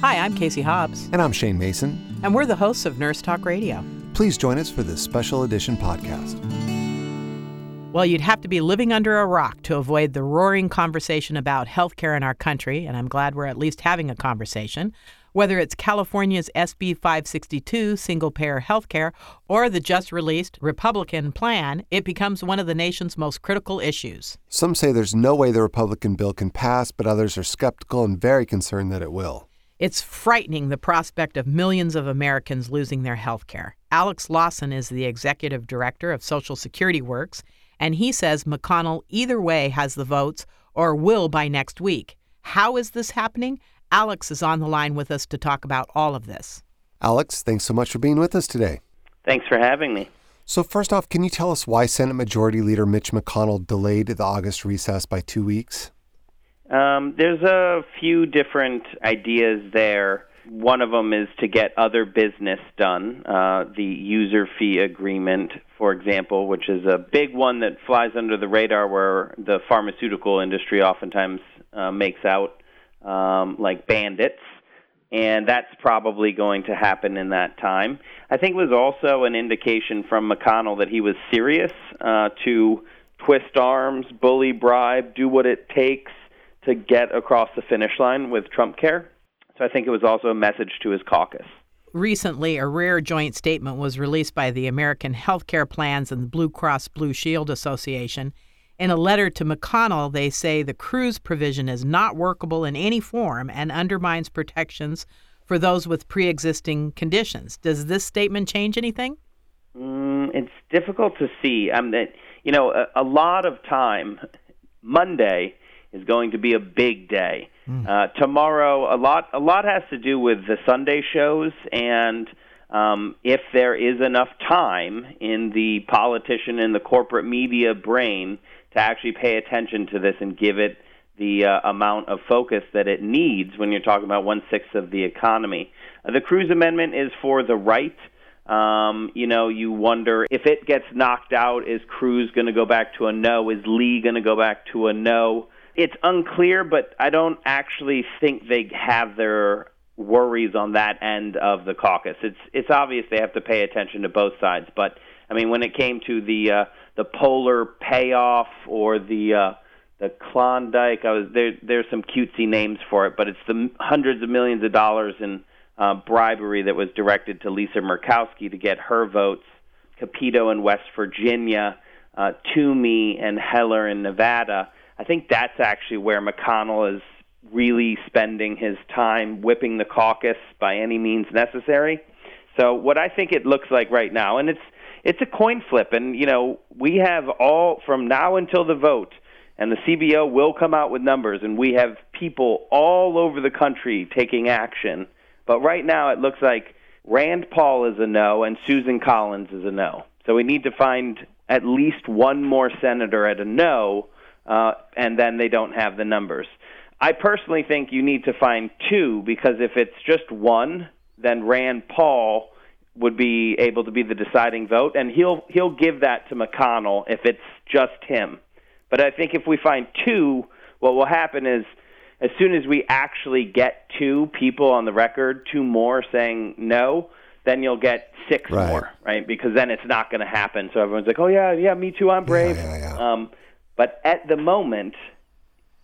Hi, I'm Casey Hobbs. And I'm Shane Mason. And we're the hosts of Nurse Talk Radio. Please join us for this special edition podcast. Well, you'd have to be living under a rock to avoid the roaring conversation about healthcare in our country, and I'm glad we're at least having a conversation. Whether it's California's SB 562 single payer healthcare or the just released Republican plan, it becomes one of the nation's most critical issues. Some say there's no way the Republican bill can pass, but others are skeptical and very concerned that it will. It's frightening the prospect of millions of Americans losing their health care. Alex Lawson is the executive director of Social Security Works and he says McConnell either way has the votes or will by next week. How is this happening? Alex is on the line with us to talk about all of this. Alex, thanks so much for being with us today. Thanks for having me. So, first off, can you tell us why Senate Majority Leader Mitch McConnell delayed the August recess by two weeks? Um, there's a few different ideas there. One of them is to get other business done. Uh, the user fee agreement, for example, which is a big one that flies under the radar where the pharmaceutical industry oftentimes uh, makes out um, like bandits. And that's probably going to happen in that time. I think it was also an indication from McConnell that he was serious uh, to twist arms, bully, bribe, do what it takes to get across the finish line with Trump Care. So I think it was also a message to his caucus. Recently, a rare joint statement was released by the American Healthcare Plans and the Blue Cross Blue Shield Association. In a letter to McConnell, they say the Cruz provision is not workable in any form and undermines protections for those with pre existing conditions. Does this statement change anything? Mm, it's difficult to see. Um, that, you know, a, a lot of time, Monday is going to be a big day. Mm. Uh, tomorrow, a lot a lot has to do with the Sunday shows and um, if there is enough time in the politician and the corporate media brain to actually pay attention to this and give it the uh, amount of focus that it needs when you're talking about one sixth of the economy. Uh, the Cruz Amendment is for the right. Um, you know, you wonder if it gets knocked out, is Cruz going to go back to a no? Is Lee going to go back to a no? It's unclear, but I don't actually think they have their worries on that end of the caucus. It's it's obvious they have to pay attention to both sides, but I mean when it came to the uh, the polar payoff or the uh, the Klondike, I was there. There's some cutesy names for it, but it's the hundreds of millions of dollars in uh, bribery that was directed to Lisa Murkowski to get her votes. Capito in West Virginia, uh, Toomey and Heller in Nevada I think that's actually where McConnell is really spending his time whipping the caucus by any means necessary. So what I think it looks like right now, and it's it's a coin flip, and you know we have all from now until the vote, and the CBO will come out with numbers, and we have people all over the country taking action. But right now it looks like Rand Paul is a no, and Susan Collins is a no. So we need to find at least one more senator at a no uh, and then they don't have the numbers. I personally think you need to find two because if it's just one, then Rand Paul would be able to be the deciding vote, and he'll he'll give that to McConnell if it's just him. But I think if we find two, what will happen is as soon as we actually get two people on the record, two more saying no, then you'll get six right. more, right? Because then it's not going to happen. So everyone's like, "Oh yeah, yeah, me too, I'm brave." Yeah, yeah, yeah. Um, but at the moment,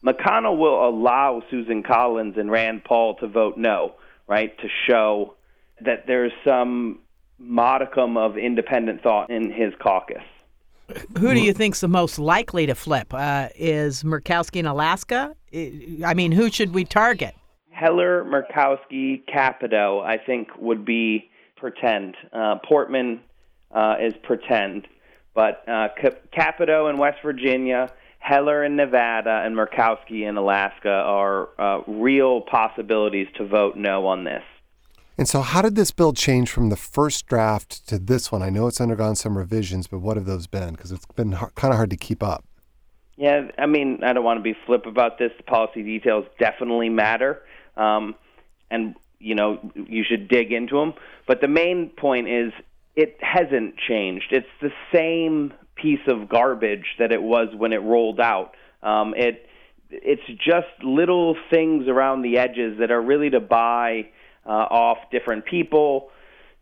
McConnell will allow Susan Collins and Rand Paul to vote no, right, to show that there's some modicum of independent thought in his caucus. Who do you think's the most likely to flip? Uh, is Murkowski in Alaska? I mean, who should we target? Heller, Murkowski, Capito, I think would be pretend. Uh, Portman uh, is pretend. But uh, Capito in West Virginia, Heller in Nevada, and Murkowski in Alaska are uh, real possibilities to vote no on this. And so, how did this bill change from the first draft to this one? I know it's undergone some revisions, but what have those been? Because it's been kind of hard to keep up. Yeah, I mean, I don't want to be flip about this. The policy details definitely matter, um, and you know you should dig into them. But the main point is it hasn't changed. It's the same piece of garbage that it was when it rolled out. Um, it it's just little things around the edges that are really to buy uh, off different people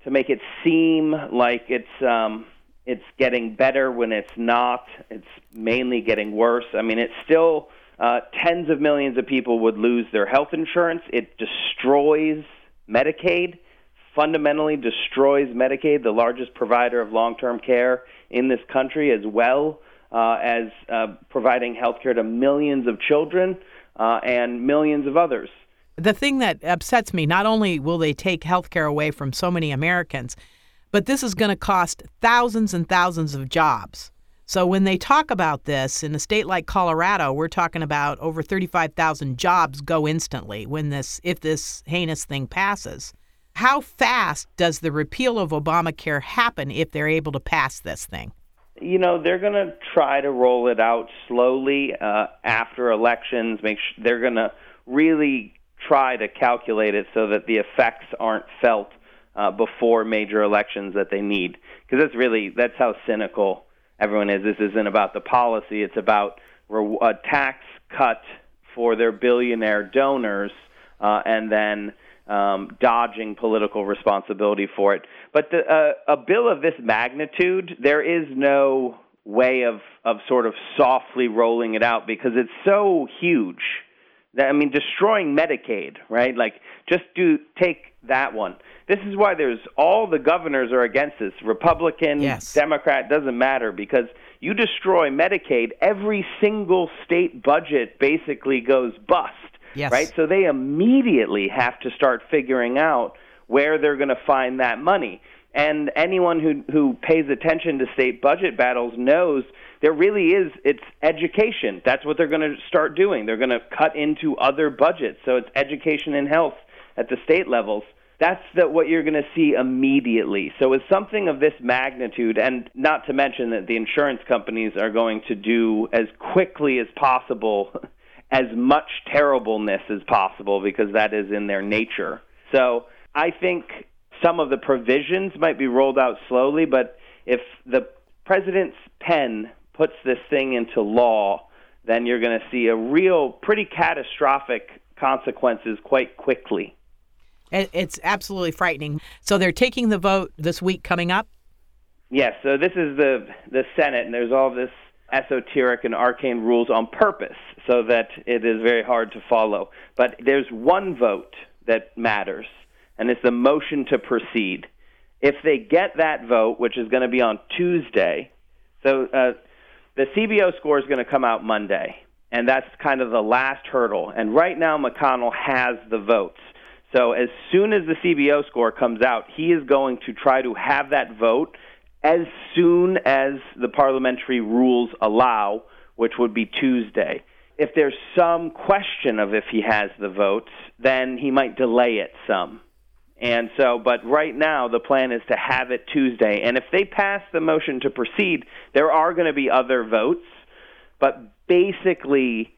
to make it seem like it's um, it's getting better when it's not. It's mainly getting worse. I mean, it's still uh, tens of millions of people would lose their health insurance. It destroys Medicaid, fundamentally destroys Medicaid, the largest provider of long term care in this country, as well uh, as uh, providing health care to millions of children uh, and millions of others. The thing that upsets me not only will they take health care away from so many Americans, but this is going to cost thousands and thousands of jobs. So when they talk about this in a state like Colorado, we're talking about over 35,000 jobs go instantly when this if this heinous thing passes. How fast does the repeal of Obamacare happen if they're able to pass this thing? You know, they're going to try to roll it out slowly uh, after elections. Make sure they're going to really try to calculate it so that the effects aren't felt uh, before major elections that they need. Because that's really that's how cynical everyone is. This isn't about the policy; it's about a tax cut for their billionaire donors, uh, and then um, dodging political responsibility for it. But the, uh, a bill of this magnitude, there is no way of of sort of softly rolling it out because it's so huge. That, I mean, destroying Medicaid, right? Like, just do take that one. This is why there's all the governors are against this. Republican, yes. Democrat doesn't matter because you destroy Medicaid, every single state budget basically goes bust. Yes. Right? So they immediately have to start figuring out where they're going to find that money. And anyone who who pays attention to state budget battles knows there really is it's education. That's what they're going to start doing. They're going to cut into other budgets. So it's education and health at the state levels that's the, what you're going to see immediately. So, with something of this magnitude, and not to mention that the insurance companies are going to do as quickly as possible as much terribleness as possible because that is in their nature. So, I think some of the provisions might be rolled out slowly, but if the president's pen puts this thing into law, then you're going to see a real, pretty catastrophic consequences quite quickly. It's absolutely frightening. So they're taking the vote this week coming up? Yes. So this is the, the Senate, and there's all this esoteric and arcane rules on purpose so that it is very hard to follow. But there's one vote that matters, and it's the motion to proceed. If they get that vote, which is going to be on Tuesday, so uh, the CBO score is going to come out Monday, and that's kind of the last hurdle. And right now, McConnell has the votes. So as soon as the CBO score comes out, he is going to try to have that vote as soon as the parliamentary rules allow, which would be Tuesday. If there's some question of if he has the votes, then he might delay it some. And so, but right now, the plan is to have it Tuesday. And if they pass the motion to proceed, there are going to be other votes. But basically,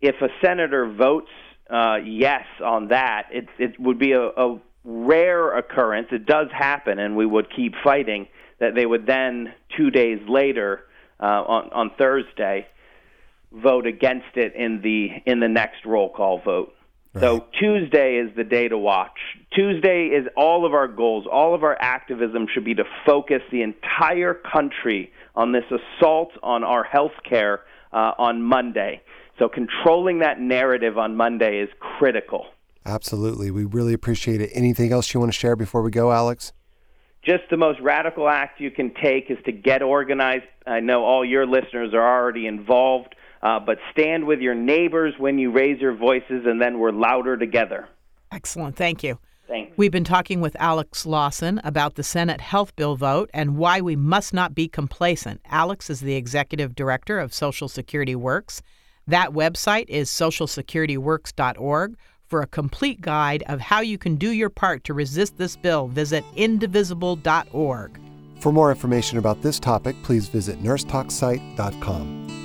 if a senator votes uh, yes on that. It it would be a, a rare occurrence. It does happen, and we would keep fighting. That they would then two days later uh, on on Thursday vote against it in the in the next roll call vote. Right. So Tuesday is the day to watch. Tuesday is all of our goals, all of our activism should be to focus the entire country on this assault on our health care uh, on Monday. So controlling that narrative on Monday is critical. Absolutely. We really appreciate it. Anything else you want to share before we go, Alex? Just the most radical act you can take is to get organized. I know all your listeners are already involved, uh, but stand with your neighbors when you raise your voices, and then we're louder together. Excellent. Thank you. Thanks. We've been talking with Alex Lawson about the Senate health bill vote and why we must not be complacent. Alex is the executive director of Social Security Works. That website is socialsecurityworks.org. For a complete guide of how you can do your part to resist this bill, visit indivisible.org. For more information about this topic, please visit nursetalksite.com.